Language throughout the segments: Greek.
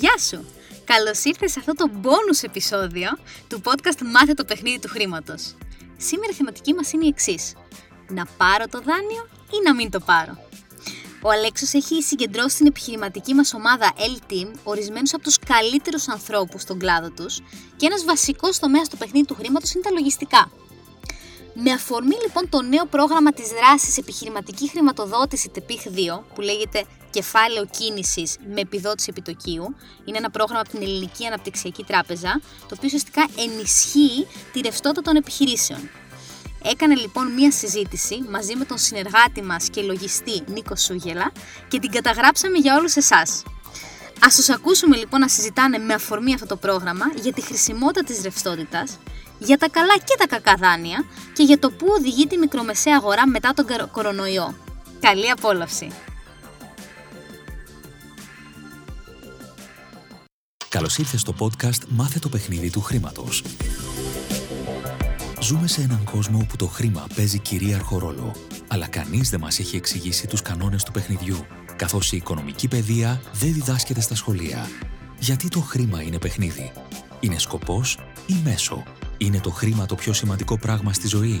Γεια σου! Καλώς ήρθες σε αυτό το bonus επεισόδιο του podcast Μάθε το παιχνίδι του χρήματος. Σήμερα η θεματική μας είναι η εξής. Να πάρω το δάνειο ή να μην το πάρω; Ο Αλέξος έχει συγκεντρώσει στην επιχειρηματική μας ομάδα L-Team ορισμένους από τους καλύτερους ανθρώπους στον κλάδο τους και ένας βασικός τομέας του παιχνίδι του χρήματος είναι τα λογιστικά. Με αφορμή λοιπόν το νέο πρόγραμμα της δράσης επιχειρηματική χρηματοδότηση TEPIH 2 που λέγεται κεφάλαιο κίνησης με επιδότηση επιτοκίου, είναι ένα πρόγραμμα από την Ελληνική Αναπτυξιακή Τράπεζα, το οποίο ουσιαστικά ενισχύει τη ρευστότητα των επιχειρήσεων. Έκανε λοιπόν μία συζήτηση μαζί με τον συνεργάτη μας και λογιστή Νίκο Σούγελα και την καταγράψαμε για όλους εσάς. Ας τους ακούσουμε λοιπόν να συζητάνε με αφορμή αυτό το πρόγραμμα για τη χρησιμότητα της ρευστότητας, για τα καλά και τα κακά δάνεια και για το πού οδηγεί τη μικρομεσαία αγορά μετά τον κορονοϊό. Καλή απόλαυση! Καλώς ήρθες στο podcast «Μάθε το παιχνίδι του χρήματος». Ζούμε σε έναν κόσμο όπου το χρήμα παίζει κυρίαρχο ρόλο, αλλά κανείς δεν μας έχει εξηγήσει τους κανόνες του παιχνιδιού, καθώς η οικονομική παιδεία δεν διδάσκεται στα σχολεία. Γιατί το χρήμα είναι παιχνίδι; Είναι σκοπός ή μέσο; Είναι το χρήμα το πιο σημαντικό πράγμα στη ζωή;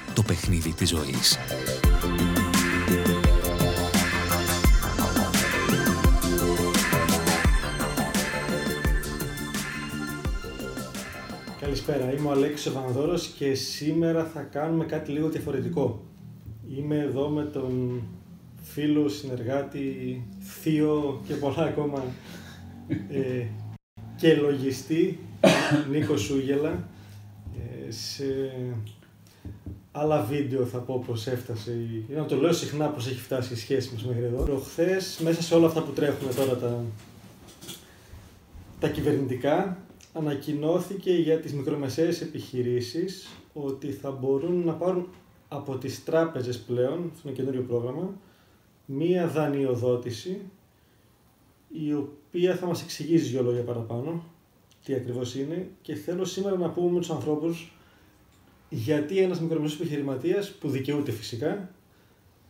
το παιχνίδι της ζωής. Καλησπέρα, είμαι ο Αλέξης Ευανδόρος και σήμερα θα κάνουμε κάτι λίγο διαφορετικό. Είμαι εδώ με τον φίλο, συνεργάτη, θείο και πολλά ακόμα ε, και λογιστή Νίκος Σούγελα ε, σε άλλα βίντεο θα πω πως έφτασε, ή να το λέω συχνά πως έχει φτάσει η σχέση μας μέχρι εδώ. Προχθές, μέσα σε όλα αυτά που τρέχουμε τώρα τα, τα κυβερνητικά, ανακοινώθηκε για τις μικρομεσαίες επιχειρήσεις ότι θα μπορούν να πάρουν από τις τράπεζες πλέον, στο καινούριο πρόγραμμα, μία δανειοδότηση η οποία θα μας εξηγήσει δύο λόγια παραπάνω τι ακριβώς είναι και θέλω σήμερα να πούμε με τους ανθρώπους γιατί ένας μικρομεσαίος επιχειρηματίας που δικαιούται φυσικά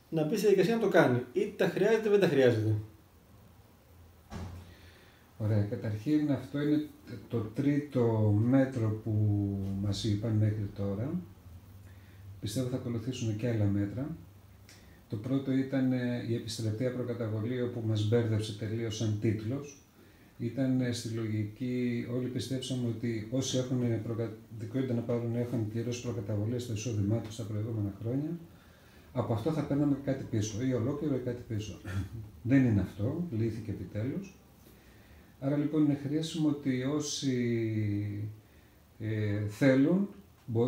να μπει στη διαδικασία να το κάνει. Είτε τα χρειάζεται είτε δεν τα χρειάζεται. Ωραία. Καταρχήν αυτό είναι το τρίτο μέτρο που μας είπαν μέχρι τώρα. Πιστεύω θα ακολουθήσουν και άλλα μέτρα. Το πρώτο ήταν ε, η επιστρατεία προκαταβολή όπου μας μπέρδεψε τελείως σαν τίτλος ήταν στη λογική, όλοι πιστέψαμε ότι όσοι έχουν δικαιότητα να πάρουν έχουν πληρώσει προκαταβολές στο εισόδημά τους τα προηγούμενα χρόνια, από αυτό θα παίρναμε κάτι πίσω, ή ολόκληρο ή κάτι πίσω. Δεν είναι αυτό, λύθηκε επιτέλους. Άρα λοιπόν είναι χρήσιμο ότι όσοι ε, θέλουν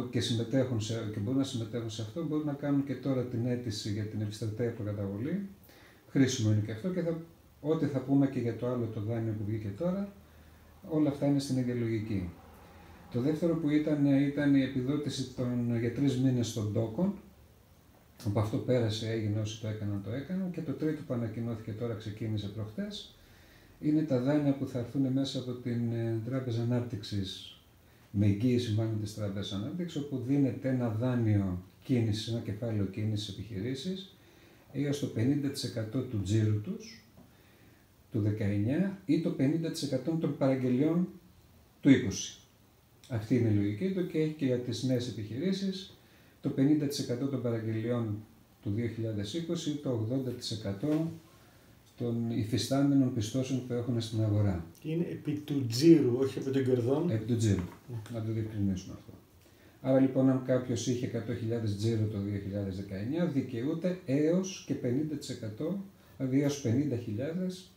και, συμμετέχουν σε, και μπορούν να συμμετέχουν σε αυτό, μπορούν να κάνουν και τώρα την αίτηση για την επιστρατεία προκαταβολή. Χρήσιμο είναι και αυτό και θα Ό,τι θα πούμε και για το άλλο το δάνειο που βγήκε τώρα, όλα αυτά είναι στην ίδια λογική. Το δεύτερο που ήταν, ήταν η επιδότηση των, για τρεις μήνες των τόκων, από αυτό πέρασε, έγινε όσοι το έκαναν, το έκαναν. Και το τρίτο που ανακοινώθηκε τώρα, ξεκίνησε προχτές, είναι τα δάνεια που θα έρθουν μέσα από την ε, Τράπεζα Ανάπτυξης, με εγγύηση μάλλον της Τράπεζας Ανάπτυξης, όπου δίνεται ένα δάνειο κίνησης, ένα κεφάλαιο κίνησης επιχειρήσεις, έως το 50% του τζίρου τους, του 19 ή το 50% των παραγγελιών του 20. Αυτή είναι η λογική του και έχει και για τις νέες επιχειρήσεις το 50% των παραγγελιών του 2020 ή το 80% των υφιστάμενων πιστώσεων που έχουν στην αγορά. Είναι επί του τζίρου, όχι επί των κερδών. Επί του τζίρου. Να το διευκρινίσουμε αυτό.Α Άρα λοιπόν, αν κάποιος είχε 100.000 τζίρου το 2019, δικαιούται έως και 50%, δηλαδή έως 50.000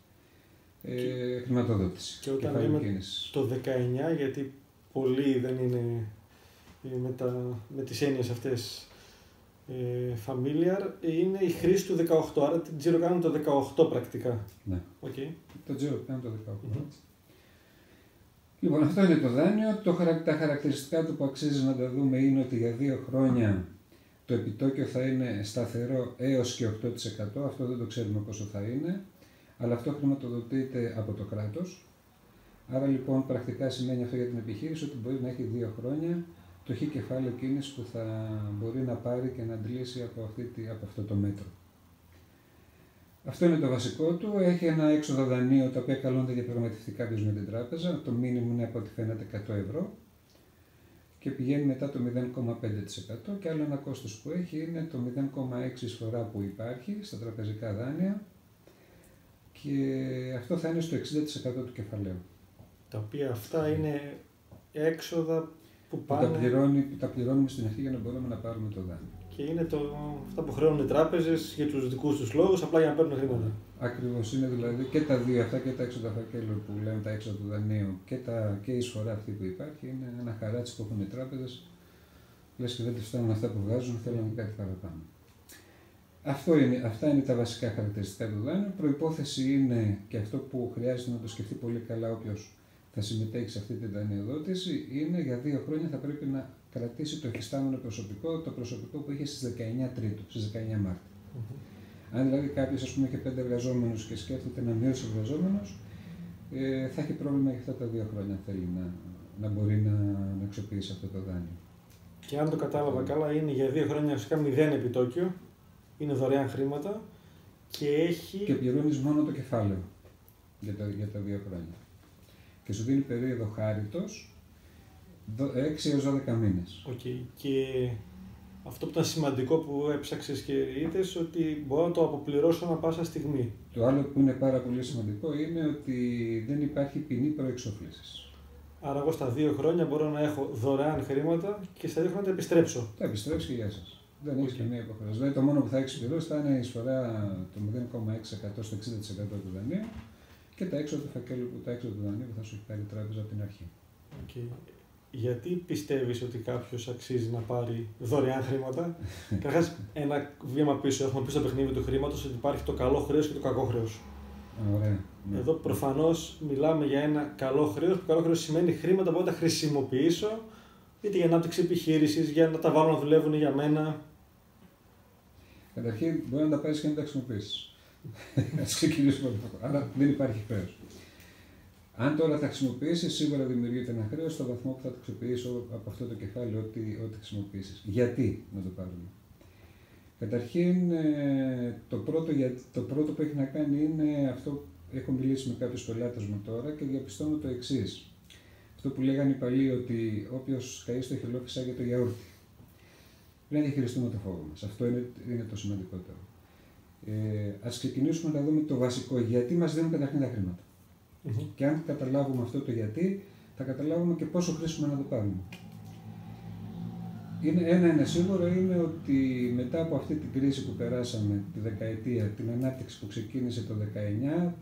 ε, χρηματοδότηση. Και όταν λέμε το 19, γιατί πολλοί δεν είναι με, τα, με τις έννοιες αυτές Ε, familiar είναι η χρήση του 18, άρα την τζίρο κάνουμε το 18 πρακτικά. Ναι. Okay. Το τζίρο κάνω το 18. Μμμ. Λοιπόν, αυτό είναι το δάνειο. Το, χαρακ- τα χαρακτηριστικά του που αξίζει να τα δούμε είναι ότι για δύο χρόνια το επιτόκιο θα είναι σταθερό έως και 8%. Αυτό δεν το ξέρουμε πόσο θα είναι. Αλλά αυτό χρηματοδοτείται από το κράτος. Άρα λοιπόν πρακτικά σημαίνει αυτό για την επιχείρηση ότι μπορεί να έχει δύο χρόνια το χ κεφάλαιο κίνησης που θα μπορεί να πάρει και να αντλήσει από, αυτή, τη- από αυτό το μέτρο. Αυτό είναι το βασικό του. Έχει ένα έξοδο δανείο τα οποία καλούνται διαπραγματευτεί κάποιος με την τράπεζα. Το μήνυμο είναι από ό,τι φαίνεται 100 ευρώ και πηγαίνει μετά το 0,5% και άλλο ένα κόστος που έχει είναι το 0,6 εισφορά που υπάρχει στα τραπεζικά δάνεια και αυτό θα είναι στο 60% του κεφαλαίου. Τα οποία αυτά είναι έξοδα που Που πάνε τα, πληρώνει, που τα πληρώνουμε στην αρχή για να μπορούμε να πάρουμε το δάνειο. και είναι το, αυτά που χρεώνουν οι τράπεζες για τους δικούς τους λόγους, απλά για να παίρνουν χρήματα. Ακριβώς είναι δηλαδή και τα δύο αυτά και τα έξοδα φακέλου που λέμε τα έξοδα του δανείου και, τα, και η εισφορά αυτή που υπάρχει είναι ένα χαράτσι που έχουν οι τράπεζες. Λες και δεν τους φτάνουν αυτά που βγάζουν, θέλουν κάτι παραπάνω. Αυτό είναι, αυτά είναι τα βασικά χαρακτηριστικά του δάνειου. Προπόθεση είναι και αυτό που χρειάζεται να το σκεφτεί πολύ καλά όποιος θα συμμετέχει σε αυτή την δανειοδότηση είναι για δύο χρόνια θα πρέπει να κρατήσει το εφιστάμενο προσωπικό, το προσωπικό που είχε στις 19 Τρίτου, στις 19 Μάρτη. Αν δηλαδή κάποιος έχει πέντε εργαζόμενους και σκέφτεται να μειώσει εργαζόμενους, ε, θα έχει πρόβλημα για αυτά τα δύο χρόνια αν θέλει να, να μπορεί να, να αξιοποιήσει αυτό το δάνειο. Και αν το κατάλαβα καλά, είναι για δύο χρόνια ουσιαστικά μηδέν επιτόκιο, είναι δωρεάν χρήματα και έχει. Και πληρώνεις μόνο το κεφάλαιο για τα, για τα δύο χρόνια. Και σου δίνει περίοδο χάριτος 6 έως 12 μήνες. Οκ. Και αυτό που ήταν σημαντικό που έψαξες και είδες ότι μπορώ να το αποπληρώσω ανα πάσα στιγμή. Το άλλο που είναι πάρα πολύ σημαντικό είναι ότι δεν υπάρχει ποινή προεξόφληση. Άρα εγώ στα δύο χρόνια μπορώ να έχω δωρεάν χρήματα και στα δύο χρόνια τα επιστρέψω. Θα επιστρέψεις και γεια σας. Δεν έχει Οκ. καμία υποχρέωση. Δηλαδή το μόνο που θα έχεις πληρώσει θα είναι η εισφορά το 0,6% στο 60% του δανείου και τα έξοδα του φακέλου, που- τα έξοδα του δανείου που θα σου έχει πάρει η τράπεζα από την αρχή. Οκ. Γιατί πιστεύεις ότι κάποιος αξίζει να πάρει δωρεάν χρήματα; Καταρχάς ένα βήμα πίσω, έχουμε πει στο παιχνίδι του χρήματος ότι υπάρχει το καλό χρέος και το κακό χρέος. Ωραία. Ναι. Εδώ προφανώς μιλάμε για ένα καλό χρέος, που καλό χρέος σημαίνει χρήματα που μπορώ να τα χρησιμοποιήσω είτε για ανάπτυξη επιχείρησης, για να τα βάλω να δουλεύουν για μένα. Καταρχήν μπορεί να τα πάρει και να τα χρησιμοποιήσεις. Α ξεκινήσουμε από αυτό. Άρα δεν υπάρχει χρέο. Αν τώρα τα χρησιμοποιήσεις, σίγουρα δημιουργείται ένα χρέος στο βαθμό που θα το αξιοποιήσει από αυτό το κεφάλαιο ό,τι, ό,τι χρησιμοποιήσεις. Γιατί να το πάρουμε; Καταρχήν, ε, το πρώτο, για- το πρώτο που έχει να κάνει είναι αυτό. Έχω μιλήσει με κάποιους πελάτες μου τώρα και διαπιστώνω το εξής. Αυτό που λέγανε οι παλιοί ότι όποιος καεί στο χελό φυσάει το γιαούρτι. Πρέπει να διαχειριστούμε το φόβο μας. Αυτό είναι, είναι το σημαντικότερο. Ε, Α ξεκινήσουμε να δούμε το βασικό. Γιατί μας δίνουν καταρχήν τα χρήματα. Και αν καταλάβουμε αυτό το γιατί, θα καταλάβουμε και πόσο χρήσιμο είναι να το πάρουμε. Είναι, ένα είναι σίγουρο είναι ότι μετά από αυτή την κρίση που περάσαμε τη δεκαετία, την ανάπτυξη που ξεκίνησε το 19,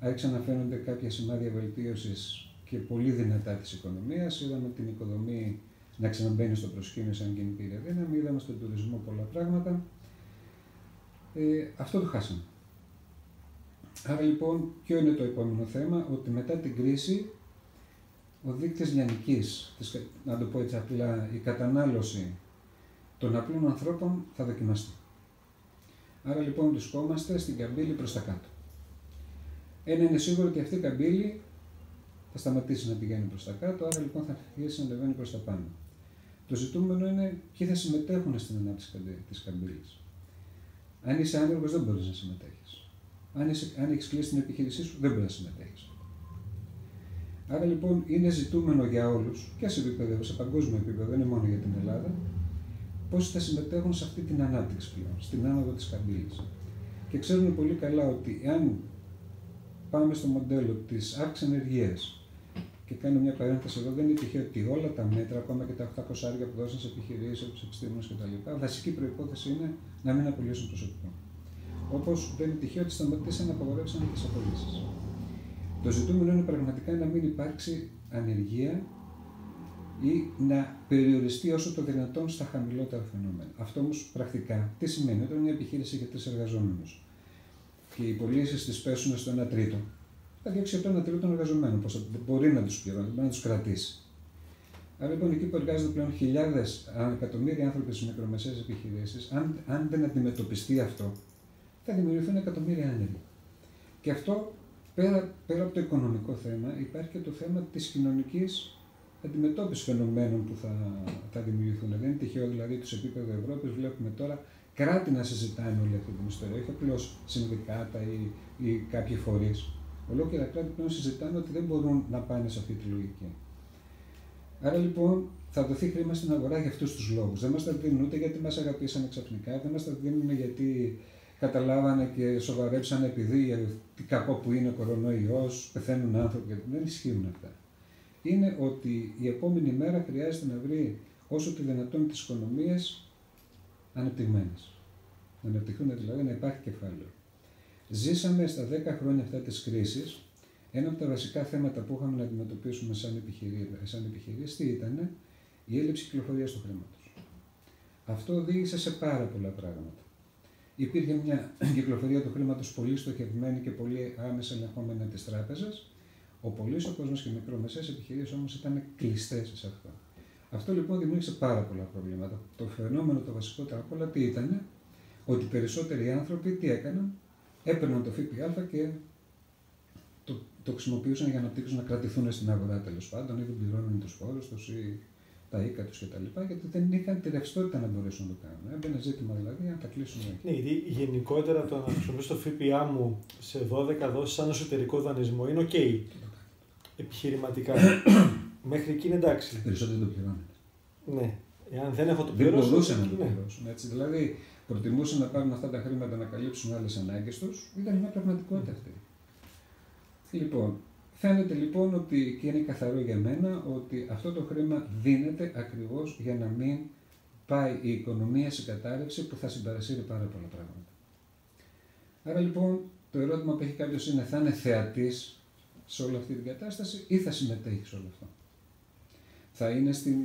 άρχισαν να φαίνονται κάποια σημάδια βελτίωσης και πολύ δυνατά της οικονομίας. Είδαμε την οικοδομή να ξαναμπαίνει στο προσκήνιο σαν κινητήρια δύναμη, είδαμε στον τουρισμό πολλά πράγματα. Ε, αυτό το χάσαμε. Άρα λοιπόν, ποιο είναι το επόμενο θέμα, ότι μετά την κρίση ο δείκτης λιανικής, της κα- να το πω έτσι απλά, η κατανάλωση των απλών ανθρώπων θα δοκιμαστεί. Άρα λοιπόν βρισκόμαστε στην καμπύλη προς τα κάτω. Ένα είναι σίγουρο ότι αυτή η καμπύλη θα σταματήσει να πηγαίνει προς τα κάτω, άρα λοιπόν θα αρχίσει να ανεβαίνει προς τα πάνω. Το ζητούμενο είναι ποιοι θα συμμετέχουν στην ανάπτυξη καμπύ- της καμπύλης. Αν είσαι άνεργος δεν μπορείς να συμμετέχεις. Αν, είσαι, αν έχεις κλείσει την επιχείρησή σου δεν μπορείς να συμμετέχεις. Άρα λοιπόν είναι ζητούμενο για όλους και σε επίπεδο, σε παγκόσμιο επίπεδο, δεν είναι μόνο για την Ελλάδα, πώς θα συμμετέχουν σε αυτή την ανάπτυξη πλέον, στην άνοδο της καμπύλης. Και ξέρουμε πολύ καλά ότι αν πάμε στο μοντέλο της αύξησης ενεργείας και κάνω μια παρένθεση εδώ, δεν είναι τυχαίο ότι όλα τα μέτρα, ακόμα και τα 800 άρια που δώσαν σε επιχειρήσεις, από του επιστήμονες κτλ., βασική προπόθεση είναι να μην απολύσουν προσωπικό. Όπως δεν είναι τυχαίο ότι σταματήσαν να απαγορεύσαν τις απολύσεις. Το ζητούμενο είναι πραγματικά να μην υπάρξει ανεργία ή να περιοριστεί όσο το δυνατόν στα χαμηλότερα φαινόμενα. Αυτό όμως πρακτικά τι σημαίνει, όταν μια επιχείρηση έχει τρεις εργαζόμενους και οι πωλήσεις της πέσουν στο 1 τρίτο, θα διώξει το 1 τρίτο των εργαζομένων. Πώ μπορεί να τους πληρώνει, μπορεί να τους κρατήσει. Άρα λοιπόν εκεί που εργάζονται πλέον χιλιάδες, εκατομμύρια άνθρωποι στις μικρομεσαίες επιχειρήσεις, αν, αν δεν αντιμετωπιστεί αυτό, θα δημιουργηθούν εκατομμύρια άνεργοι. Και αυτό πέρα, πέρα από το οικονομικό θέμα, υπάρχει και το θέμα της κοινωνικής αντιμετώπισης φαινομένων που θα, θα δημιουργηθούν. Δεν είναι τυχαίο δηλαδή τους επίπεδο Ευρώπης, βλέπουμε τώρα κράτη να συζητάνε όλη αυτή την ιστορία, όχι απλώς συνδικάτα ή, ή κάποιοι φορείς. Ολόκληρα κράτη πλέον συζητάνε ότι δεν μπορούν να πάνε σε αυτή τη λογική. Άρα λοιπόν θα δοθεί χρήμα στην αγορά για αυτούς τους λόγους. Δεν μας τα δίνουν ούτε γιατί μας αγαπήσανε ξαφνικά, δεν μας τα δίνουν γιατί καταλάβανε και σοβαρέψαν επειδή τι κακό που είναι ο κορονοϊός, πεθαίνουν άνθρωποι. Δεν ισχύουν αυτά. Είναι ότι η επόμενη μέρα χρειάζεται να βρει όσο το δυνατόν τις οικονομίες ανεπτυγμένες. Να ανεπτυχθούν δηλαδή να υπάρχει κεφάλαιο. Ζήσαμε στα 10 χρόνια αυτά της κρίσης ένα από τα βασικά θέματα που είχαμε να αντιμετωπίσουμε σαν επιχειρήσει τι ήταν η έλλειψη κυκλοφορίας του χρήματος. Αυτό οδήγησε σε πάρα πολλά πράγματα. Υπήρχε μια κυκλοφορία του χρήματος πολύ στοχευμένη και πολύ άμεσα ελεγχόμενη από τις τράπεζες. Ο πολύς ο κόσμος και οι μικρομεσαίες επιχειρήσεις όμως ήταν κλειστές σε αυτό. Αυτό λοιπόν δημιούργησε πάρα πολλά προβλήματα. Το φαινόμενο το βασικότερο από όλα τι ήταν, ότι περισσότεροι άνθρωποι τι έκαναν, έπαιρναν το ΦΠΑ και το, το χρησιμοποιούσαν για να αναπτύξουν να κρατηθούν στην αγορά τέλος πάντων, ή δεν πληρώνουν τους φόρους τους ή τα οίκα τους κτλ. Γιατί δεν είχαν τη ρευστότητα να μπορέσουν να το κάνουν. Έμπαινε ζήτημα δηλαδή να τα κλείσουν εκεί. Ναι, γιατί γενικότερα το να χρησιμοποιήσω το ΦΠΑ μου σε 12 δόσεις σαν εσωτερικό δανεισμό είναι OK. Επιχειρηματικά. Μέχρι εκεί είναι εντάξει. Περισσότεροι το πληρώνουν. Ναι. Εάν δεν έχω το πληρώσω. Δεν μπορούσαν να το ναι. πληρώσουν. Έτσι. Δηλαδή, προτιμούσαν να πάρουν αυτά τα χρήματα να καλύψουν άλλες ανάγκες τους. Ήταν μια πραγματικότητα αυτή. Λοιπόν, φαίνεται λοιπόν ότι, και είναι καθαρό για μένα, ότι αυτό το χρήμα δίνεται ακριβώς για να μην πάει η οικονομία σε κατάρρευση που θα συμπαρασύρει πάρα πολλά πράγματα. Άρα λοιπόν το ερώτημα που έχει κάποιος είναι θα είναι θεατής σε όλη αυτή την κατάσταση ή θα συμμετέχει σε όλο αυτό; Θα είναι στην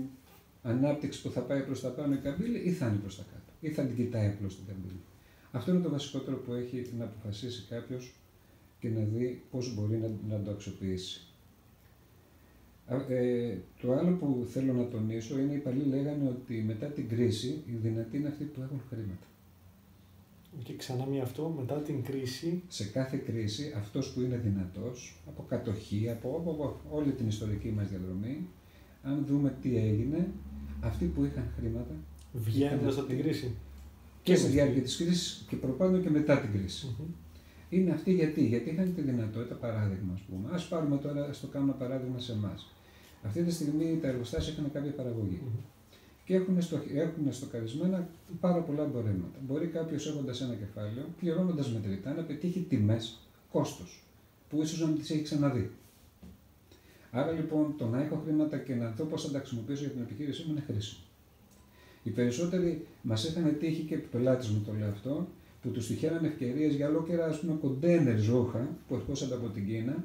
ανάπτυξη που θα πάει προς τα πάνω η καμπύλη ή θα είναι προς τα κάτω; Ή θα την κοιτάει απλώς την καμπύλη. Αυτό είναι το βασικότερο που έχει να αποφασίσει κάποιος και να δει πώς μπορεί να, να το αξιοποιήσει. Ε, το άλλο που θέλω να τονίσω είναι οι παλιοί λέγανε ότι μετά την κρίση οι δυνατοί είναι αυτοί που έχουν χρήματα. Και ξανά μία αυτό, μετά την κρίση. Σε κάθε κρίση αυτός που είναι δυνατός, από κατοχή, από, από, από όλη την ιστορική μας διαδρομή, αν δούμε τι έγινε, αυτοί που είχαν χρήματα... Βγαίνοντας από την κρίση. Και, στη διάρκεια της κρίσης και προπάνω και μετά την κριση είναι αυτοί γιατί, γιατί είχαν τη δυνατότητα, παράδειγμα, ας πούμε. Α πάρουμε τώρα, ας το κάνουμε παράδειγμα σε εμάς. Αυτή τη στιγμή τα εργοστάσια έχουν κάποια παραγωγή. Mm-hmm. Και έχουν, στο, έχουν στοκαρισμένα πάρα πολλά εμπορεύματα. Μπορεί κάποιος έχοντας ένα κεφάλαιο, πληρώνοντας μετρητά, να πετύχει τιμές, κόστος, που ίσως να μην τις έχει ξαναδεί. Άρα λοιπόν το να έχω χρήματα και να δω πώς θα τα χρησιμοποιήσω για την επιχείρησή μου είναι χρήσιμο. Οι περισσότεροι μας είχαν τύχει και πελάτε μου το λέω αυτό, που τους τυχαίναν ευκαιρίες για ολόκληρα ας πούμε, κοντένερ ζώχα που ερχόσαν από την Κίνα,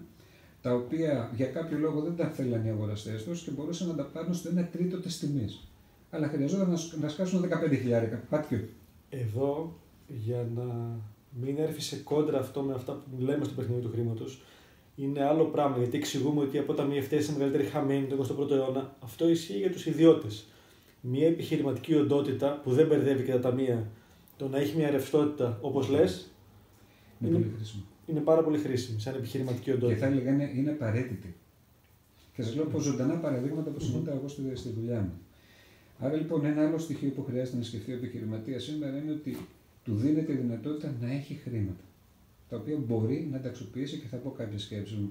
τα οποία για κάποιο λόγο δεν τα θέλαν οι αγοραστές τους και μπορούσαν να τα πάρουν στο 1 τρίτο της τιμής. Αλλά χρειαζόταν να, να σκάσουν 15 χιλιάρικα. Πάτιο. Εδώ, για να μην έρθει σε κόντρα αυτό με αυτά που λέμε στο παιχνίδι του χρήματος, είναι άλλο πράγμα. Γιατί εξηγούμε ότι από τα μία είναι μεγαλύτερη χαμένη τον 21ο αιώνα. Αυτό ισχύει για τους ιδιώτες. Μια επιχειρηματική οντότητα που δεν μπερδεύει και τα ταμεία το να έχει μια ρευστότητα όπως λες. Είναι, είναι, είναι πάρα πολύ χρήσιμη σαν επιχειρηματική οντότητα. Και θα έλεγα είναι, είναι απαραίτητη. Και σας λέω πω ζωντανά παραδείγματα που συναντάω εγώ στη, στη δουλειά μου. Άρα λοιπόν ένα άλλο στοιχείο που χρειάζεται να σκεφτεί ο επιχειρηματίας σήμερα είναι ότι του δίνεται η δυνατότητα να έχει χρήματα. Τα οποία μπορεί να τα αξιοποιήσει και θα πω κάποιες σκέψεις μου,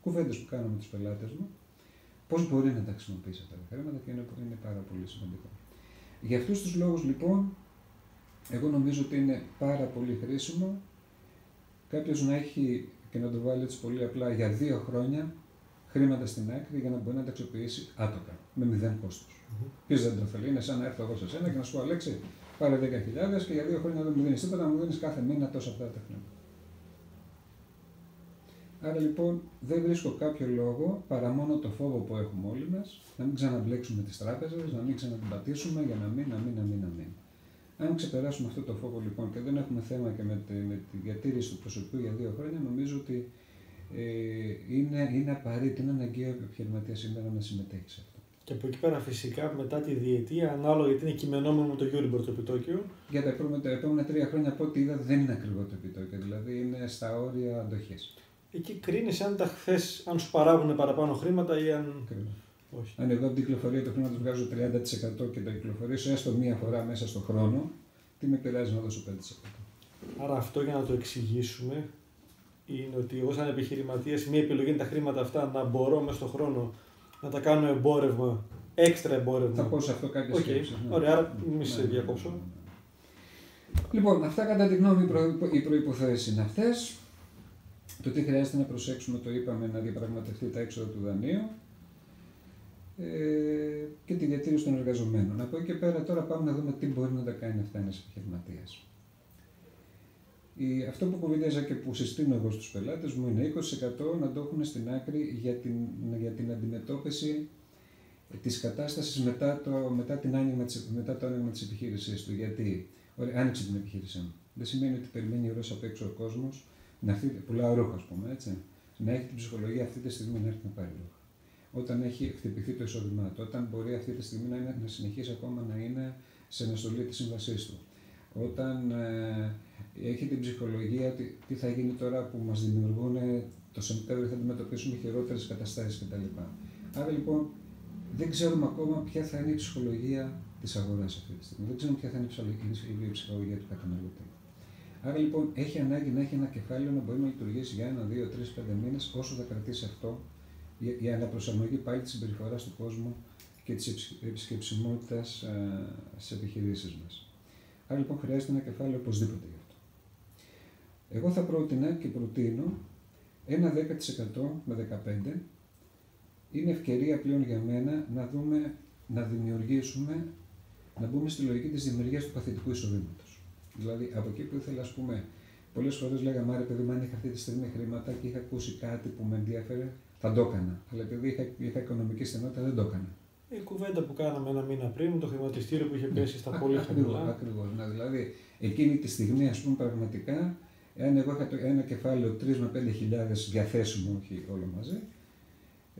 κουβέντες που κάνω με του πελάτες μου, πώς μπορεί να τα χρησιμοποιήσει αυτά τα χρήματα και είναι, είναι πάρα πολύ σημαντικό. Για αυτούς τους λόγους λοιπόν εγώ νομίζω ότι είναι πάρα πολύ χρήσιμο κάποιος να έχει και να το βάλει έτσι πολύ απλά για δύο χρόνια χρήματα στην άκρη για να μπορεί να τα αξιοποιήσει άτοκα, με μηδέν κόστος. Mm-hmm. Ποιος δεν το θέλει, είναι σαν να έρθω εγώ σε σένα και να σου πω Αλέξη, πάρε 10.000 και για δύο χρόνια δεν μου δίνεις τίποτα, να μου δίνεις κάθε μήνα τόσα αυτά τα χρήματα. Άρα λοιπόν δεν βρίσκω κάποιο λόγο παρά μόνο το φόβο που έχουμε όλοι μας να μην ξαναμπλέξουμε τις τράπεζες, να μην ξανατυμπατήσουμε για να μην, να μην, να μην, να μην. Αν ξεπεράσουμε αυτό το φόβο λοιπόν και δεν έχουμε θέμα και με τη, με τη διατήρηση του προσωπικού για δύο χρόνια, νομίζω ότι ε, είναι, είναι απαραίτητο, είναι αναγκαίο ο επιχειρηματία σήμερα να συμμετέχει σε αυτό. Και από εκεί πέρα φυσικά μετά τη διετία, ανάλογα γιατί είναι κειμενόμενο με το Euribor το επιτόκιο. Για τα επόμενα, τα επόμενα τρία χρόνια από ό,τι είδα δεν είναι ακριβό το επιτόκιο, δηλαδή είναι στα όρια αντοχής. Εκεί κρίνεις αν τα χθες, αν σου παράγουν παραπάνω χρήματα ή αν. Ακριβώς. Όχι. Αν εγώ από την κυκλοφορία του χρήματος βγάζω 30% και το κυκλοφορήσω έστω μία φορά μέσα στον χρόνο, τι με πειράζει να δώσω 5%. Άρα αυτό για να το εξηγήσουμε είναι ότι εγώ σαν επιχειρηματίας μια επιλογή είναι τα χρήματα αυτά να μπορώ μέσα στον χρόνο να τα κάνω εμπόρευμα, έξτρα εμπόρευμα. Θα πω σε αυτό κάποιε Οκ. σκέψεις, ναι. Ωραία, άρα μη Ναι, σε ναι, ναι, διακόψω. ναι, ναι. Λοιπόν, αυτά κατά τη γνώμη μου οι προϋποθέσεις είναι αυτές. Το τι χρειάζεται να προσέξουμε, το είπαμε, να διαπραγματευτεί τα έξοδα του δανείου ε, και τη διατήρηση των εργαζομένων. Από εκεί και πέρα τώρα πάμε να δούμε τι μπορεί να τα κάνει αυτά ένας επιχειρηματίας. Αυτό που κουβεντιάζα και που συστήνω εγώ στους πελάτες μου είναι 20% να το έχουν στην άκρη για την, για την αντιμετώπιση της κατάστασης μετά το, μετά την άνοιγμα της, μετά το άνοιγμα της επιχείρησής του. Γιατί, ωραία, άνοιξε την επιχείρησή μου. Δεν σημαίνει ότι περιμένει ώρες απ' έξω ο κόσμος να έρθει, πουλάω ρούχα, ας πούμε, έτσι, να έχει την ψυχολογία αυτή τη στιγμή να έρθει να πάρει ρούχα. Όταν έχει χτυπηθεί το εισόδημά του, όταν μπορεί αυτή τη στιγμή να, είναι, να συνεχίσει ακόμα να είναι σε αναστολή της σύμβασής του. Όταν ε, έχει την ψυχολογία ότι τι θα γίνει τώρα που μας δημιουργούν το Σεπτέμβριο θα αντιμετωπίσουμε χειρότερες καταστάσεις κτλ. Άρα λοιπόν δεν ξέρουμε ακόμα ποια θα είναι η ψυχολογία της αγοράς αυτή τη στιγμή. Δεν ξέρουμε ποια θα είναι η ψυχολογία, η ψυχολογία του καταναλωτή. Άρα λοιπόν έχει ανάγκη να έχει ένα κεφάλαιο να μπορεί να λειτουργήσει για ένα, δύο, τρεις, πέντε μήνες όσο θα κρατήσει αυτό η αναπροσαρμογή πάλι τη συμπεριφορά του κόσμου και της επισκεψιμότητας στις επιχειρήσεις μας. Άρα λοιπόν χρειάζεται ένα κεφάλαιο οπωσδήποτε γι' αυτό. Εγώ θα πρότεινα και προτείνω ένα 10% με 15% είναι ευκαιρία πλέον για μένα να δούμε, να δημιουργήσουμε, να μπούμε στη λογική της δημιουργίας του παθητικού εισοδήματος. Δηλαδή, από εκεί που ήθελα, ας πούμε, πολλές φορές λέγαμε, άρε παιδί, αν είχα αυτή τη στιγμή χρήματα και είχα ακούσει κάτι που με ενδιαφέρε, θα το έκανα. Αλλά επειδή είχα, είχα οικονομική στενότητα, δεν το έκανα. Η κουβέντα που κάναμε ένα μήνα πριν, το χρηματιστήριο που είχε πέσει στα πολύ Ακριβώς, χαμηλά. ακριβώς. Να, δηλαδή, εκείνη τη στιγμή, ας πούμε, πραγματικά, εάν εγώ είχα το, ένα κεφάλαιο 3 με 5 χιλιάδες διαθέσιμο, όχι όλο μαζί,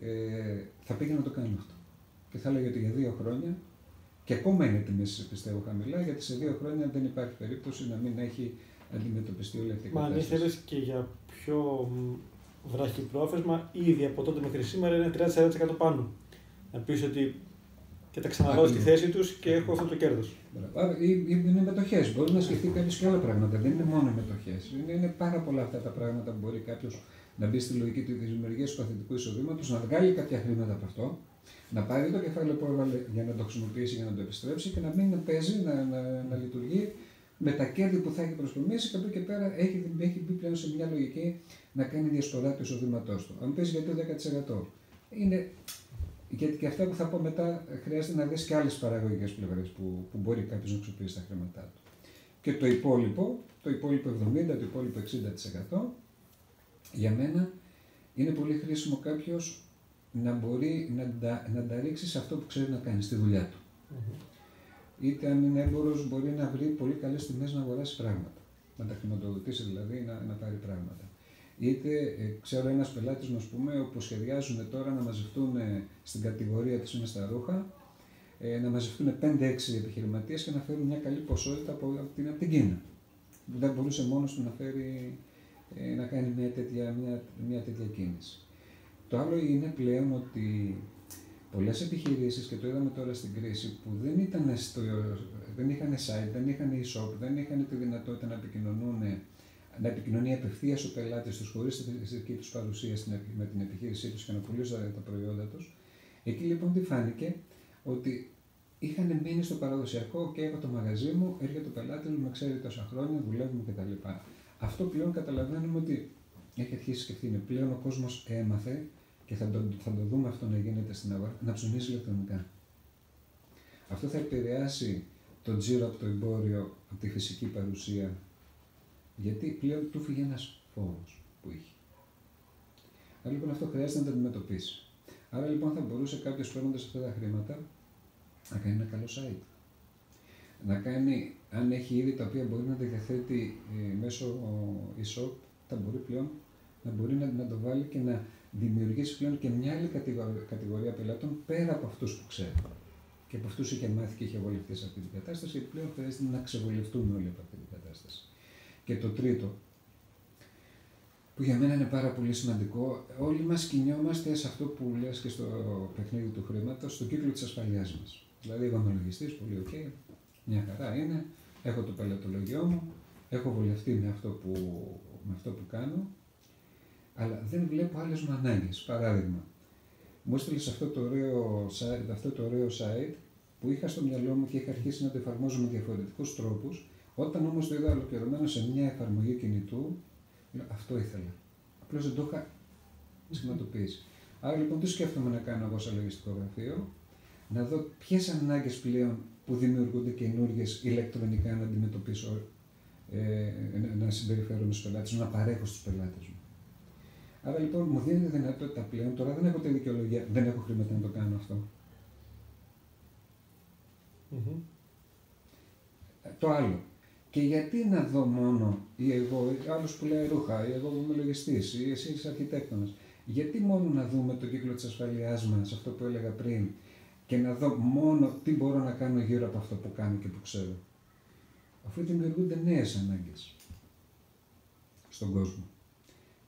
ε, θα πήγαινα να το κάνω αυτό. Και θα έλεγα ότι για δύο χρόνια, και ακόμα είναι τιμές πιστεύω χαμηλά, γιατί σε δύο χρόνια δεν υπάρχει περίπτωση να μην έχει αντιμετωπιστεί όλη αυτή η Μα αν κατάσταση. ήθελες και για πιο μ, βραχυπρόθεσμα, ήδη από τότε μέχρι σήμερα είναι 30-40% πάνω. Να πεις ότι και τα ξαναβάζω στη Ακριβώς. θέση τους και έχω αυτό το κέρδος. Μπράβο. Άρα, ή- ή Είναι μετοχές. Μπορεί να σκεφτεί κάποιο και άλλα πράγματα. Δεν είναι μόνο μετοχές. Είναι, είναι πάρα πολλά αυτά τα πράγματα που μπορεί κάποιος να μπει στη λογική τη δημιουργίας του παθητικού εισοδήματος, να βγάλει κάποια χρήματα από αυτό, να πάρει το κεφάλαιο που έβαλε για να το χρησιμοποιήσει, για να το επιστρέψει και να μην να παίζει, να, να, να λειτουργεί με τα κέρδη που θα έχει προσπομίσει και από εκεί και πέρα έχει, έχει μπει πλέον σε μια λογική να κάνει διασπορά του εισοδήματός του. Αν παίζει γιατί το 10%. Είναι γιατί και αυτά που θα πω μετά χρειάζεται να δεις και άλλες παραγωγικές πλευρές που, που μπορεί κάποιος να αξιοποιήσει τα χρήματά του. Και το υπόλοιπο, το υπόλοιπο 70, το υπόλοιπο 60% για μένα είναι πολύ χρήσιμο κάποιος να μπορεί να τα, να τα ρίξει σε αυτό που ξέρει να κάνει, στη δουλειά του. Είτε αν είναι έμπορος, μπορεί να βρει πολύ καλές τιμές να αγοράσει πράγματα. Να τα χρηματοδοτήσει δηλαδή, να, να πάρει πράγματα. Είτε ε, ξέρω ένας πελάτης, ας πούμε, όπου σχεδιάζουν τώρα να μαζευτούν ε, στην κατηγορία της με στα ρούχα, ε, να μαζευτούν 5-6 επιχειρηματίες και να φέρουν μια καλή ποσότητα από, από την, από την Κίνα. Δεν μπορούσε μόνος του να φέρει ε, να κάνει μια τέτοια, μια, μια τέτοια κίνηση. Το άλλο είναι πλέον ότι πολλές επιχειρήσεις, και το είδαμε τώρα στην κρίση, που δεν, ήταν στο, δεν είχαν site, δεν είχαν e-shop, δεν είχαν τη δυνατότητα να επικοινωνούν να επικοινωνεί απευθείας ο πελάτης τους χωρίς τη δική τους παρουσία στην- με την επιχείρησή τους και να πουλήσουν τα προϊόντα τους. Εκεί λοιπόν τι φάνηκε, ότι είχαν μείνει στο παραδοσιακό και έχω το μαγαζί μου, έρχεται ο πελάτης μου, με ξέρει τόσα χρόνια, δουλεύουμε κτλ. Αυτό πλέον καταλαβαίνουμε ότι έχει αρχίσει και ευθύνη. Πλέον ο κόσμος έμαθε και θα το, θα το δούμε αυτό να γίνεται στην αγορά, να ψωνίζει ηλεκτρονικά. Αυτό θα επηρεάσει το τζίρο από το εμπόριο, από τη φυσική παρουσία, γιατί πλέον του φύγει ένας φόβος που είχε. Άρα λοιπόν αυτό χρειάζεται να το αντιμετωπίσει. Άρα λοιπόν θα μπορούσε κάποιος παίρνοντας αυτά τα χρήματα να κάνει ένα καλό site. Να κάνει, αν έχει είδη τα οποία μπορεί να τα διαθέτει ε, μέσω e-shop, θα μπορεί πλέον να μπορεί να, να το βάλει και να δημιουργήσει πλέον και μια άλλη κατηγορία, κατηγορία πελάτων πέρα από αυτούς που ξέρει. Και από αυτούς είχε μάθει και είχε βολευτεί σε αυτή την κατάσταση, και πλέον χρειάζεται να ξεβολευτούμε όλοι από αυτή την κατάσταση. Και το τρίτο, που για μένα είναι πάρα πολύ σημαντικό, όλοι μας κινιόμαστε σε αυτό που λες και στο παιχνίδι του χρήματος, στο κύκλο της ασφαλείας μας. Δηλαδή, εγώ είμαι λογιστής, πολύ OK, okay, μια χαρά είναι, έχω το πελατολόγιό μου, έχω βολευτεί με αυτό που, με αυτό που κάνω, αλλά δεν βλέπω άλλες μου ανάγκες. Παράδειγμα, μου έστειλες αυτό το, ωραίο, αυτό το ωραίο site που είχα στο μυαλό μου και είχα αρχίσει να το εφαρμόζω με διαφορετικούς τρόπους. Όταν όμως το είδα ολοκληρωμένο σε μια εφαρμογή κινητού, αυτό ήθελα. Απλώς δεν το είχα σχηματοποιήσει. Άρα λοιπόν τι σκέφτομαι να κάνω εγώ σε λογιστικό γραφείο, να δω ποιες ανάγκες πλέον που δημιουργούνται καινούργιες ηλεκτρονικά να αντιμετωπίσω, ε, να συμπεριφέρομαι στους πελάτες να παρέχω στους πελάτες μου. Άρα λοιπόν μου δίνει τη δυνατότητα πλέον, τώρα δεν έχω τη δικαιολογία, δεν έχω χρήματα να το κάνω αυτό. Mm-hmm. Το άλλο. Και γιατί να δω μόνο, ή εγώ, άλλος που λέει ρούχα, ή εγώ που είμαι λογιστής, ή εσύ είσαι αρχιτέκτονας. Γιατί μόνο να δούμε το κύκλο της ασφαλειάς μας, αυτό που έλεγα πριν, και να δω μόνο τι μπορώ να κάνω γύρω από αυτό που κάνω και που ξέρω. Αφού δημιουργούνται νέες ανάγκες στον κόσμο.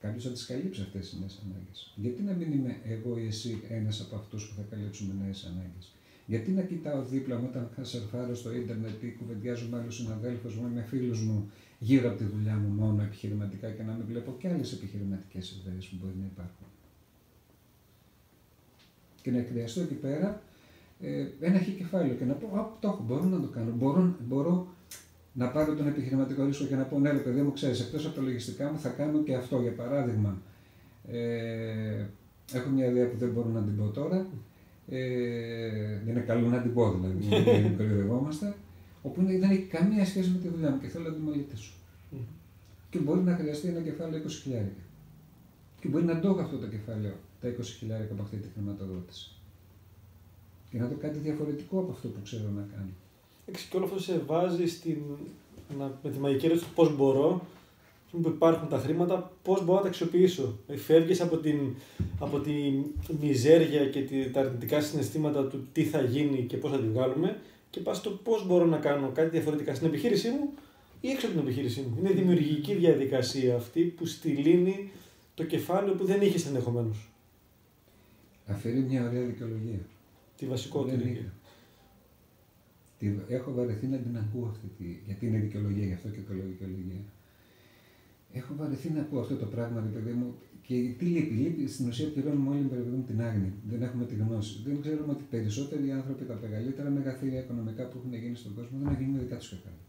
Κάποιος θα τις καλύψει αυτές τι νέες ανάγκες. Γιατί να μην είμαι εγώ ή εσύ ένας από αυτούς που θα καλύψουμε νέες ανάγκες; Γιατί να κοιτάω δίπλα μου όταν θα σερφάρω στο ίντερνετ ή κουβεντιάζω με άλλους συναδέλφους μου ή με φίλους μου γύρω από τη δουλειά μου μόνο επιχειρηματικά και να μην βλέπω και άλλες επιχειρηματικές ιδέες που μπορεί να υπάρχουν. Και να χρειαστώ εκεί πέρα ε, ένα χι κεφάλαιο και να πω: Α, το έχω, μπορώ να το κάνω. Μπορώ, μπορώ να πάρω τον επιχειρηματικό ρίσκο και να πω: Ναι, ρε παιδί μου, ξέρεις, εκτός από τα λογιστικά μου θα κάνω και αυτό. Για παράδειγμα, ε, έχω μια ιδέα που δεν μπορώ να την πω τώρα. Ε, δεν είναι καλό να την πω δηλαδή, δεν κορυδευόμαστε. Όπου δεν έχει καμία σχέση με τη δουλειά μου και θέλω να την μελετήσω. Και μπορεί να χρειαστεί ένα κεφάλαιο 20 χιλιάρικα. Και μπορεί να το έχω αυτό το κεφάλαιο, τα 20 χιλιάρικα από αυτή τη χρηματοδότηση. Και να δω κάτι διαφορετικό από αυτό που ξέρω να κάνω. Και όλο αυτό σε βάζει στην, με τη μαγική ερώτηση του πώς μπορώ, που υπάρχουν τα χρήματα, πώς μπορώ να τα αξιοποιήσω. Ε, Φεύγεις από, την, από τη μιζέρια και τη, τα αρνητικά συναισθήματα του τι θα γίνει και πώς θα τη βγάλουμε και πας στο πώς μπορώ να κάνω κάτι διαφορετικά στην επιχείρησή μου ή έξω από την επιχείρησή μου. Είναι δημιουργική διαδικασία αυτή που στυλίνει το κεφάλαιο που δεν είχες ενδεχομένως. Αφαιρεί μια ωραία δικαιολογία. Τη βασικότερη. Έχω βαρεθεί να την ακούω αυτή τη. Γιατί είναι δικαιολογία, γι' αυτό και το λέω δικαιολογία. Έχω βαρεθεί να ακούω αυτό το πράγμα, ρε παιδί μου. Και τι λείπει, λείπει στην ουσία πληρώνουμε όλοι με την άγνοια. Δεν έχουμε τη γνώση. Δεν ξέρουμε ότι περισσότεροι άνθρωποι, τα μεγαλύτερα μεγαθύρια οικονομικά που έχουν γίνει στον κόσμο, δεν έχουν γίνει δικά τους κεφάλαια.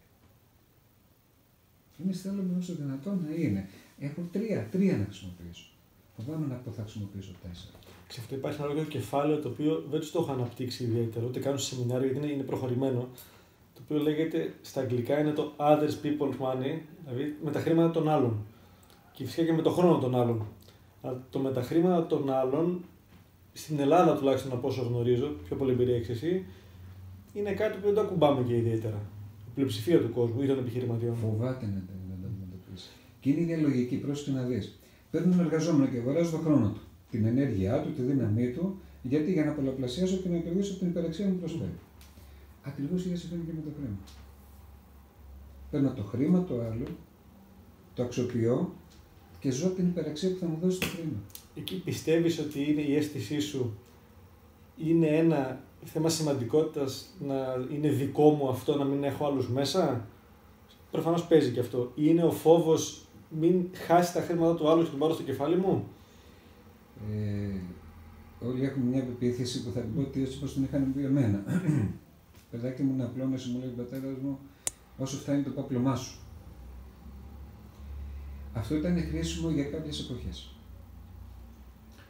Εμείς θέλουμε όσο δυνατόν να είναι. Έχω τρία, τρία να χρησιμοποιήσω. Φοβάμαι να πω θα χρησιμοποιήσω τέσσερα. Σε αυτό υπάρχει ένα λόγο κεφάλαιο το οποίο δεν του το έχω αναπτύξει ιδιαίτερα, ούτε κάνω σε σεμινάριο γιατί είναι, προχωρημένο. Το οποίο λέγεται στα αγγλικά είναι το others people's money, δηλαδή με τα χρήματα των άλλων. Και φυσικά και με το χρόνο των άλλων. Αλλά το με τα χρήματα των άλλων, στην Ελλάδα τουλάχιστον από όσο γνωρίζω, πιο πολύ εμπειρία έχεις εσύ, είναι κάτι που δεν το ακουμπάμε και ιδιαίτερα. Η πλειοψηφία του κόσμου ή των επιχειρηματιών. Φοβάται να το αντιμετωπίσει. Και είναι η λογική, πρόσεχε να δεις. Παίρνει εργαζόμενο και αγοράζει τον χρόνο του την ενέργειά του, τη δύναμή του, γιατί για να πολλαπλασιάσω και να κερδίσω την υπεραξία μου προσφέρει. Ακριβώς η συμβαίνει και με το χρήμα. Παίρνω το χρήμα το άλλο, το αξιοποιώ και ζω την υπεραξία που θα μου δώσει το χρήμα. Εκεί πιστεύεις ότι είναι η αίσθησή σου είναι ένα θέμα σημαντικότητας να είναι δικό μου αυτό, να μην έχω άλλους μέσα; Προφανώς παίζει και αυτό. Είναι ο φόβος μην χάσει τα χρήματα του άλλου και τον πάρω στο κεφάλι μου. Ε, όλοι έχουμε μια πεποίθηση που θα την πω ότι έτσι όπως την είχαν πει εμένα. Παιδάκι μου να απλώνεσαι, μου λέει ο πατέρας μου, όσο φτάνει το πάπλωμά σου. Αυτό ήταν χρήσιμο για κάποιες εποχές.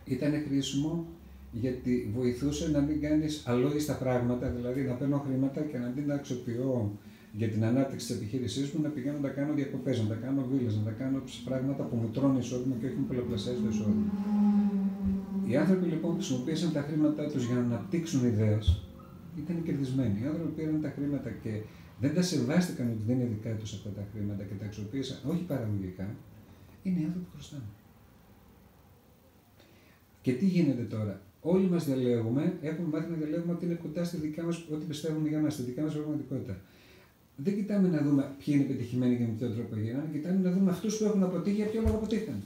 Ήταν χρήσιμο γιατί βοηθούσε να μην κάνεις αλόγιστα πράγματα, δηλαδή να παίρνω χρήματα και να μην τα αξιοποιώ για την ανάπτυξη της επιχείρησής μου, να πηγαίνω να τα κάνω διακοπές, να τα κάνω βίλες, να τα κάνω πράγματα που μου τρώνε εισόδημα και όχι μου πολλαπλασιάζει το εισόδημα. Οι άνθρωποι λοιπόν που χρησιμοποίησαν τα χρήματά τους για να αναπτύξουν ιδέες ήταν κερδισμένοι. Οι άνθρωποι πήραν τα χρήματα και δεν τα σεβάστηκαν ότι δεν είναι δικά τους αυτά τα χρήματα και τα αξιοποίησαν όχι παραγωγικά, είναι οι άνθρωποι που χρωστάνε. Και τι γίνεται τώρα; Όλοι μας διαλέγουμε, έχουμε μάθει να διαλέγουμε ότι είναι κοντά στη δικιά μας, ό,τι πιστεύουμε για μας, στη δικιά μας πραγματικότητα. Δεν κοιτάμε να δούμε ποιοι είναι πετυχημένοι και με ποιο τρόπο γίνανε, κοιτάμε να δούμε αυτούς που έχουν αποτύχει για ποιο λόγο αποτύχαν.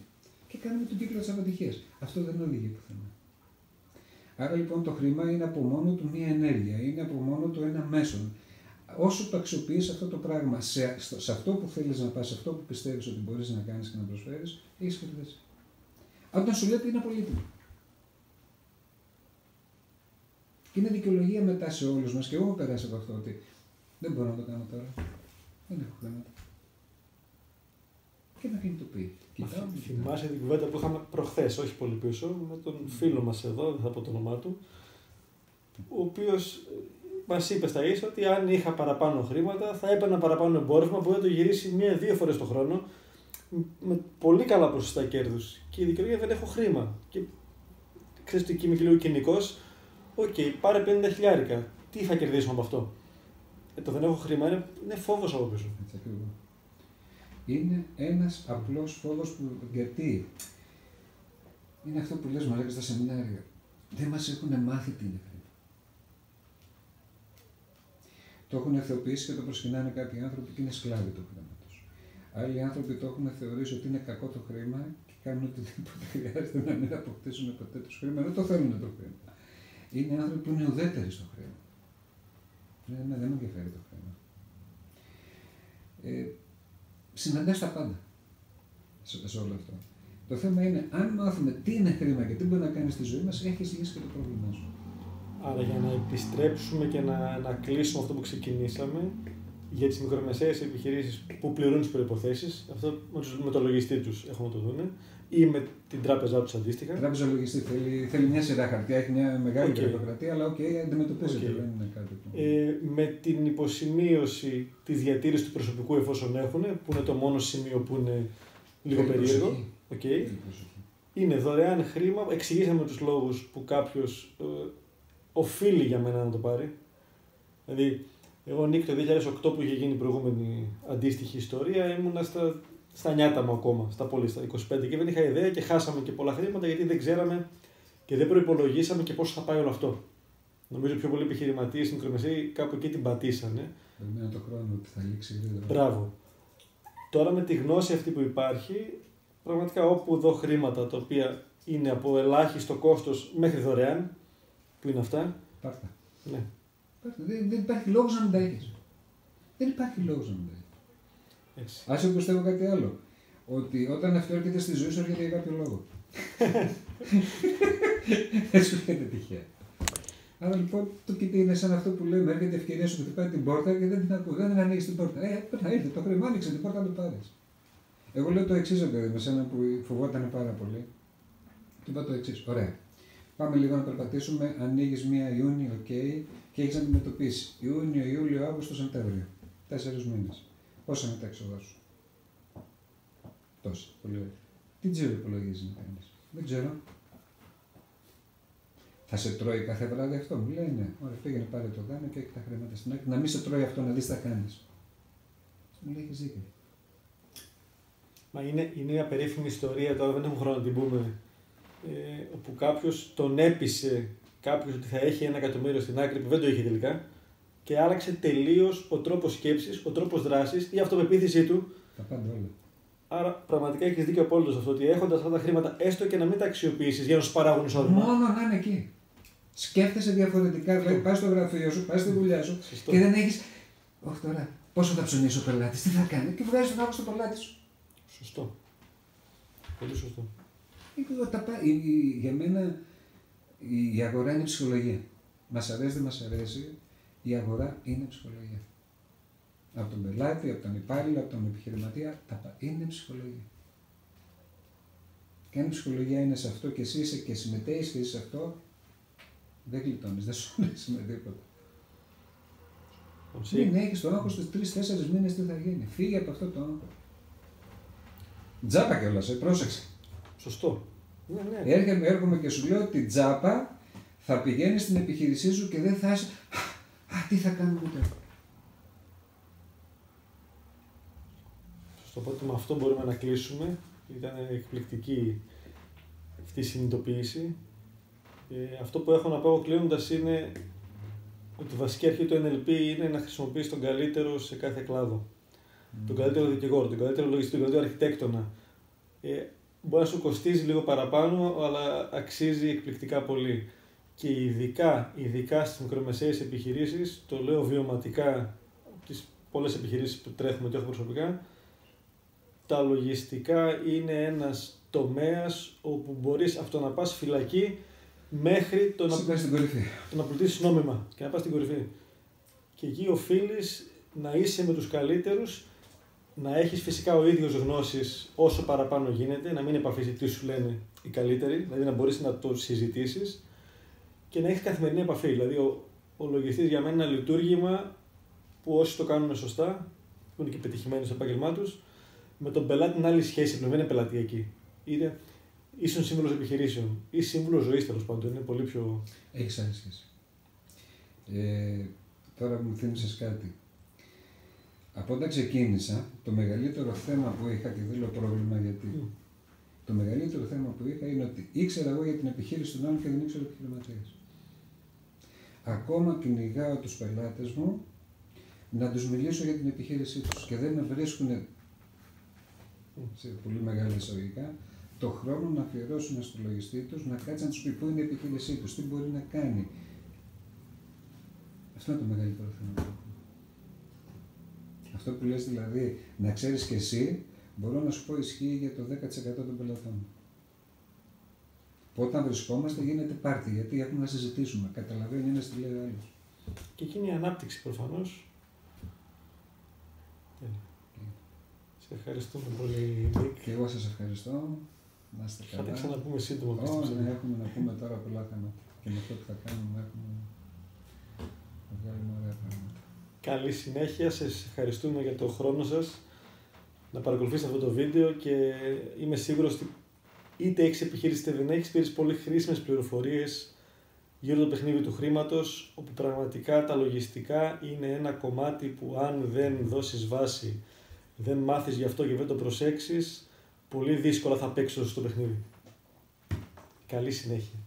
Και κάνουμε τον κύκλο της αποτυχίας. Αυτό δεν οδηγεί πουθενά. Άρα λοιπόν το χρήμα είναι από μόνο του μία ενέργεια, είναι από μόνο του ένα μέσον. Όσο το αξιοποιείς αυτό το πράγμα σε, σε αυτό που θέλεις να πας, σε αυτό που πιστεύεις ότι μπορείς να κάνεις και να προσφέρεις, έχεις κερδίσει. Όταν σου λέει ότι είναι πολύτιμο. Και είναι δικαιολογία μετά σε όλους μας, και εγώ έχω περάσει από αυτό ότι δεν μπορώ να το κάνω τώρα. Δεν έχω χρήματα. Και να κινητοποιεί. Κοιτάω, θυμάσαι την κουβέντα που είχαμε προχθές, όχι πολύ πίσω, με τον φίλο μας εδώ, δεν θα πω το όνομά του, ο οποίος μας είπε στα ίσα ότι αν είχα παραπάνω χρήματα θα έπαιρνα παραπάνω εμπόρευμα που θα το γυρίσει μία-δύο φορές το χρόνο με πολύ καλά ποσοστά κέρδους. Και η δικαιολογία δεν έχω χρήμα. Και ξέρεις ότι είμαι και λίγο κυνικός, OK, okay, πάρε 50 χιλιάρικα. Τι θα κερδίσουμε από αυτό; Ε, το δεν έχω χρήμα είναι, είναι φόβος από πίσω. Είναι ένας απλός φόβος που. Γιατί; Είναι αυτό που λες μου στα σεμινάρια. Δεν μας έχουν μάθει τι είναι χρήμα. Το έχουν ευθεωπήσει και το προσκυνάνε κάποιοι άνθρωποι και είναι σκλάβοι τους χρήματο. Άλλοι άνθρωποι το έχουν θεωρήσει ότι είναι κακό το χρήμα και κάνουν οτιδήποτε χρειάζεται να μην αποκτήσουν ποτέ το χρήμα, δεν το θέλουν το χρήμα. Είναι άνθρωποι που είναι ουδέτεροι στο χρήμα. Ναι, ναι, δεν με ενδιαφέρει το χρήμα. Ε, συναντά τα πάντα σε, σε όλο αυτό. Το θέμα είναι, αν μάθουμε τι είναι χρήμα και τι μπορεί να κάνει στη ζωή μας, έχεις λύσει και το πρόβλημά σου. Άρα για να επιστρέψουμε και να, να κλείσουμε αυτό που ξεκινήσαμε, για τις μικρομεσαίες επιχειρήσεις που πληρούν τις προποθέσει, αυτό με το λογιστή τους έχουμε να το δούμε, ή με την τράπεζά τους αντίστοιχα. Η τράπεζα λογιστή θέλει, θέλει μια σειρά χαρτιά, έχει μια μεγάλη okay. αλλά OK, okay, αντιμετωπίζεται, okay. δεν είναι κάτι που... Ε, με την υποσημείωση της διατήρησης του προσωπικού εφόσον έχουν, που είναι το μόνο σημείο που είναι λίγο περίεργο. Okay. Είναι δωρεάν χρήμα. Εξηγήσαμε τους λόγους που κάποιος ε, οφείλει για μένα να το πάρει. Δηλαδή, εγώ Νίκ το 2008 που είχε γίνει η προηγούμενη αντίστοιχη ιστορία, ήμουνα στα στα νιάτα μου ακόμα, στα πολύ, στα 25 και δεν είχα ιδέα και χάσαμε και πολλά χρήματα γιατί δεν ξέραμε και δεν προπολογίσαμε και πώς θα πάει όλο αυτό. Νομίζω πιο πολλοί επιχειρηματίες στην μικρομεσαίοι κάπου εκεί την πατήσανε. Περιμένω το χρόνο ότι θα λήξει γρήγορα. Μπράβο. Τώρα με τη γνώση αυτή που υπάρχει, πραγματικά όπου δω χρήματα τα οποία είναι από ελάχιστο κόστος μέχρι δωρεάν, που είναι αυτά. Πάρτα. Ναι. Δεν, δεν υπάρχει λόγος να μην τα έχεις. Δεν υπάρχει λόγος να μην τα έχει. Άσε που πιστεύω κάτι άλλο. Ότι όταν αυτό έρχεται στη ζωή σου έρχεται για κάποιο λόγο. Δεν σου έρχεται τυχαία. Άρα λοιπόν το κοιτή είναι σαν αυτό που λέμε: έρχεται ευκαιρία σου χτυπάει την πόρτα και δεν την ακούει. Δεν την ανοίγεις την πόρτα. Ε, πρέπει να ήρθε το χρήμα, άνοιξε την πόρτα να το πάρεις. Εγώ λέω το εξής, παιδί με σένα που φοβόταν πάρα πολύ. Του είπα το εξής. Ωραία. Πάμε λίγο να περπατήσουμε. Ανοίγεις μία Ιούνιο, OK, okay, και έχεις αντιμετωπίσεις Ιούνιο, Ιούλιο, Αύγουστο, Σεπτέμβριο. Τέσσερις μήνες. Πόσα είναι τα έξοδα σου; Τόσα. Πολύ ωραία. Τι τζίρο υπολογίζεις να κάνεις; Δεν ξέρω. Θα σε τρώει κάθε βράδυ αυτό. Μου λέει ναι. Ωραία, πήγαινε πάρε το δάνειο και έχει τα χρήματα στην άκρη. Να μην σε τρώει αυτό, να δεις τι θα κάνεις. Μου λέει έχεις δίκιο. Μα είναι, είναι μια περίφημη ιστορία, τώρα δεν έχουμε χρόνο να την πούμε, ε, όπου κάποιος τον έπεισε κάποιος ότι θα έχει ένα εκατομμύριο στην άκρη που δεν το είχε τελικά και άλλαξε τελείως ο τρόπος σκέψης, ο τρόπος δράσης, η αυτοπεποίθησή του. Τα πάντα όλα. Άρα πραγματικά έχεις δίκιο απόλυτος αυτό ότι έχοντας αυτά τα χρήματα, έστω και να μην τα αξιοποιήσεις για να σου παράγουν εισόδημα. Μόνο να είναι εκεί. Σκέφτεσαι διαφορετικά, δηλαδή πας στο γραφείο σου, πας στη δουλειά σου Σωστό. και δεν έχεις. Όχι τώρα, πόσο θα ψωνίσει ο πελάτης, τι θα κάνει, και βγάζεις τον άκουστο πελάτη σου. Σωστό. Πολύ σωστό. Για μένα η αγορά είναι ψυχολογία. Μας αρέσει, δεν μας αρέσει, η αγορά είναι ψυχολογία. Από τον πελάτη, από τον υπάλληλο, από τον επιχειρηματία, τα είναι ψυχολογία. Και αν η ψυχολογία είναι σε αυτό και εσύ είσαι και συμμετέχεις και είσαι σε αυτό, δεν γλιτώνεις, δεν σου λύσει με τίποτα. Μην έχεις το άγχο στους τρει-τέσσερι μήνες τι θα γίνει. Φύγει από αυτό το άγχο. Τζάπα κιόλας, ε, πρόσεξε. Σωστό. Ναι, ναι. Έρχομαι, έρχομαι και σου λέω ότι τζάπα θα πηγαίνεις στην επιχείρησή σου και δεν θα είσαι. Α, τι θα κάνουμε τώρα. Στο οπότε με αυτό μπορούμε να κλείσουμε. Ήταν εκπληκτική αυτή η συνειδητοποίηση. Ε, αυτό που έχω να πω κλείνοντας είναι ότι η βασική αρχή του NLP είναι να χρησιμοποιήσει τον καλύτερο σε κάθε κλάδο. Τον καλύτερο δικηγόρο, τον καλύτερο λογιστή, τον καλύτερο αρχιτέκτονα. Ε, μπορεί να σου κοστίζει λίγο παραπάνω, αλλά αξίζει εκπληκτικά πολύ. Και ειδικά, ειδικά στις μικρομεσαίες επιχειρήσεις, το λέω βιωματικά από τις πολλές επιχειρήσεις που τρέχουμε και έχω προσωπικά, τα λογιστικά είναι ένας τομέας όπου μπορείς αυτό να πας φυλακή μέχρι το να, Στην στην κορυφή. το να πλουτίσεις νόμιμα και να πας στην κορυφή. Και εκεί οφείλεις να είσαι με τους καλύτερους, να έχεις φυσικά ο ίδιος γνώσεις όσο παραπάνω γίνεται, να μην επαφείς τι σου λένε οι καλύτεροι, δηλαδή να μπορείς να το συζητήσεις και να έχεις καθημερινή επαφή. Δηλαδή ο, ο λογιστής για μένα είναι ένα λειτουργήμα που όσοι το κάνουν σωστά, που είναι και πετυχημένοι στο επάγγελμά τους, με τον πελάτη είναι άλλη σχέση, πλέον δεν είναι πελατειακή. Είναι ίσον σύμβουλος επιχειρήσεων ή σύμβουλος ζωής τέλος πάντων. Είναι πολύ πιο. Έχεις άλλη σχέση. Ε, τώρα μου θύμισες κάτι. Από όταν ξεκίνησα, το μεγαλύτερο θέμα που είχα και δεν λέω πρόβλημα γιατί. Μμ. Το μεγαλύτερο θέμα που είχα είναι ότι ήξερα εγώ για την επιχείρηση των άλλων και δεν ήξερα επιχειρηματίας. Ακόμα κυνηγάω τους πελάτες μου να τους μιλήσω για την επιχείρησή τους και δεν με βρίσκουν σε πολύ μεγάλα εισαγωγικά το χρόνο να αφιερώσουν στο λογιστή τους να κάτσει να τους πει πού είναι η επιχείρησή τους, τι μπορεί να κάνει. Αυτό είναι το μεγαλύτερο θέμα. που έχουμε. Αυτό που λες δηλαδή, να ξέρεις και εσύ, μπορώ να σου πω ισχύει για το 10% των πελατών. Που όταν βρισκόμαστε γίνεται πάρτι, γιατί έχουμε να συζητήσουμε. Καταλαβαίνεις ένα τι λέει ο άλλος. Και εκεί είναι η ανάπτυξη προφανώς. Σε ευχαριστούμε πολύ, Νίκ. Και εγώ σας ευχαριστώ. Να είστε Θα τα καλά. ξαναπούμε σύντομα. Ω, πιστεύω. ναι, έχουμε να πούμε τώρα πολλά θέματα. Και με αυτό που θα κάνουμε έχουμε να βγάλουμε ωραία πράγματα. Καλή συνέχεια. Σας ευχαριστούμε για το χρόνο σας να παρακολουθήσετε αυτό το βίντεο και είμαι σίγουρος ότι είτε έχεις επιχείρηση είτε δεν έχεις, πήρες πολύ χρήσιμες πληροφορίες γύρω από το παιχνίδι του χρήματος, όπου πραγματικά τα λογιστικά είναι ένα κομμάτι που αν δεν δώσεις βάση, δεν μάθεις γι' αυτό και δεν το προσέξεις, πολύ δύσκολα θα παίξεις στο παιχνίδι. Καλή συνέχεια.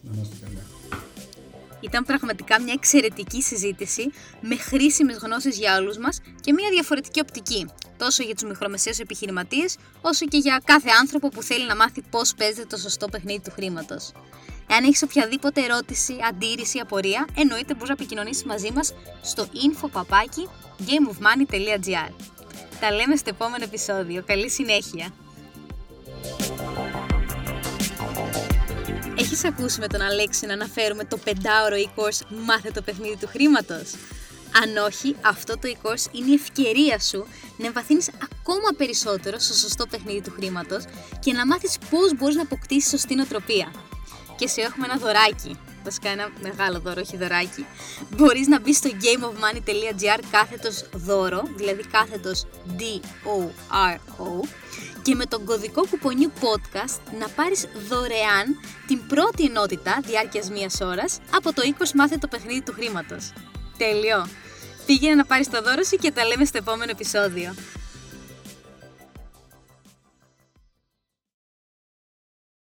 Να είμαστε καλά. Ήταν πραγματικά μια εξαιρετική συζήτηση με χρήσιμες γνώσεις για όλους μας και μια διαφορετική οπτική, τόσο για τους μικρομεσαίους επιχειρηματίες, όσο και για κάθε άνθρωπο που θέλει να μάθει πώς παίζεται το σωστό παιχνίδι του χρήματος. Εάν έχεις οποιαδήποτε ερώτηση, αντίρρηση, απορία, εννοείται μπορείς να επικοινωνήσεις μαζί μας στο info gameofmoney.gr. Τα λέμε στο επόμενο επεισόδιο. Καλή συνέχεια! Έχεις ακούσει με τον Αλέξη να αναφέρουμε το 5ωρο e-course «Μάθε το παιχνίδι του χρήματος». Αν όχι, αυτό το e-course είναι η ευκαιρία σου να εμβαθύνεις ακόμα περισσότερο στο σωστό παιχνίδι του χρήματος και να μάθεις πώς μπορείς να αποκτήσεις σωστή νοοτροπία. Και σε έχουμε ένα δωράκι. Βασικά ένα μεγάλο δώρο, όχι δωράκι. Μπορείς να μπεις στο gameofmoney.gr κάθετος δώρο, δηλαδή κάθετος D-O-R-O και με τον κωδικό κουπονιού podcast να πάρεις δωρεάν την πρώτη ενότητα διάρκειας μίας ώρας από το 20 μάθε το παιχνίδι του χρήματος. Τέλειο! Πήγαινε να πάρεις το δώρο σου και τα λέμε στο επόμενο επεισόδιο.